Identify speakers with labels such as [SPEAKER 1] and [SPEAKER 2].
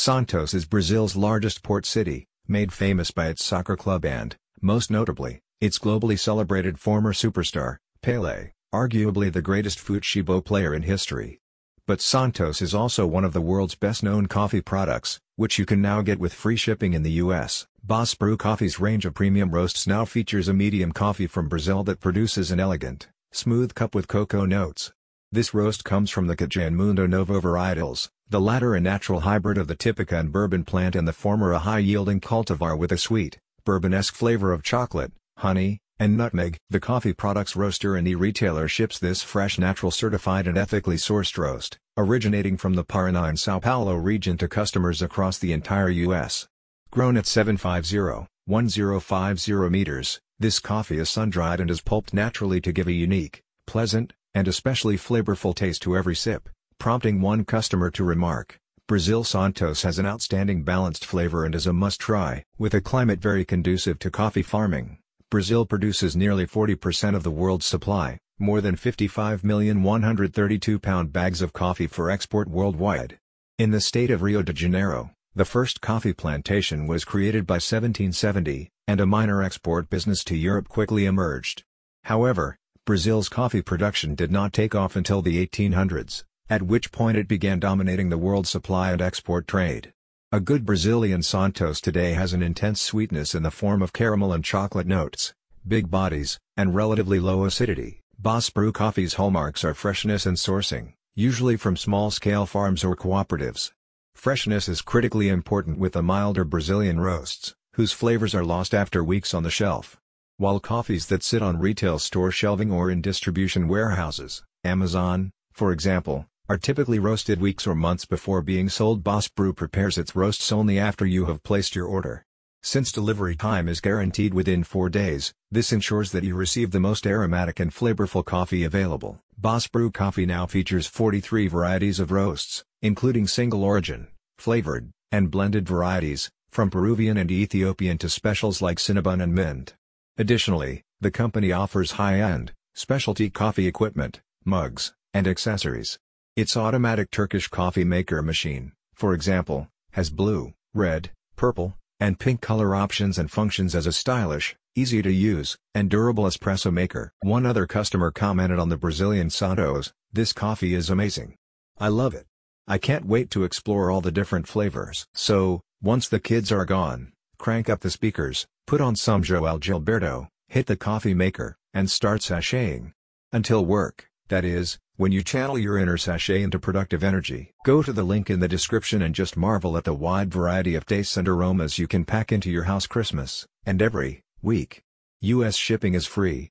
[SPEAKER 1] Santos is Brazil's largest port city, made famous by its soccer club and, most notably, its globally celebrated former superstar, Pelé, arguably the greatest futebol player in history. But Santos is also one of the world's best-known coffee products, which you can now get with free shipping in the US. Boss Brew Coffee's range of premium roasts now features a medium coffee from Brazil that produces an elegant, smooth cup with cocoa notes. This roast comes from the Cachaça and Mundo Novo varietals, the latter a natural hybrid of the Typica and bourbon plant and the former a high-yielding cultivar with a sweet, bourbonesque flavor of chocolate, honey, and nutmeg. The coffee products roaster and e-retailer ships this fresh natural certified and ethically sourced roast, originating from the Paraná and São Paulo region to customers across the entire U.S. Grown at 750-1050 meters, this coffee is sun-dried and is pulped naturally to give a unique, pleasant, and especially flavorful taste to every sip, prompting one customer to remark, Brazil Santos has an outstanding balanced flavor and is a must-try. With a climate very conducive to coffee farming, Brazil produces nearly 40% of the world's supply, more than 55,132 pound bags of coffee for export worldwide. In the state of Rio de Janeiro, the first coffee plantation was created by 1770, and a minor export business to Europe quickly emerged. However, Brazil's coffee production did not take off until the 1800s, at which point it began dominating the world supply and export trade. A good Brazilian Santos today has an intense sweetness in the form of caramel and chocolate notes, big bodies, and relatively low acidity. Boss Brew Coffee's hallmarks are freshness and sourcing, usually from small-scale farms or cooperatives. Freshness is critically important with the milder Brazilian roasts, whose flavors are lost after weeks on the shelf. While coffees that sit on retail store shelving or in distribution warehouses, Amazon, for example, are typically roasted weeks or months before being sold. Boss Brew prepares its roasts only after you have placed your order. Since delivery time is guaranteed within 4 days, this ensures that you receive the most aromatic and flavorful coffee available. Boss Brew Coffee now features 43 varieties of roasts, including single origin, flavored, and blended varieties, from Peruvian and Ethiopian to specials like Cinnabon and Mint. Additionally, the company offers high-end, specialty coffee equipment, mugs, and accessories. Its automatic Turkish coffee maker machine, for example, has blue, red, purple, and pink color options and functions as a stylish, easy to use, and durable espresso maker. One other customer commented on the Brazilian Santos, this coffee is amazing. I love it. I can't wait to explore all the different flavors. So, once the kids are gone, crank up the speakers, put on some João Gilberto, hit the coffee maker, and start sashaying. Until work, that is, when you channel your inner sachet into productive energy. Go to the link in the description and just marvel at the wide variety of tastes and aromas you can pack into your house Christmas, and every week. US shipping is free,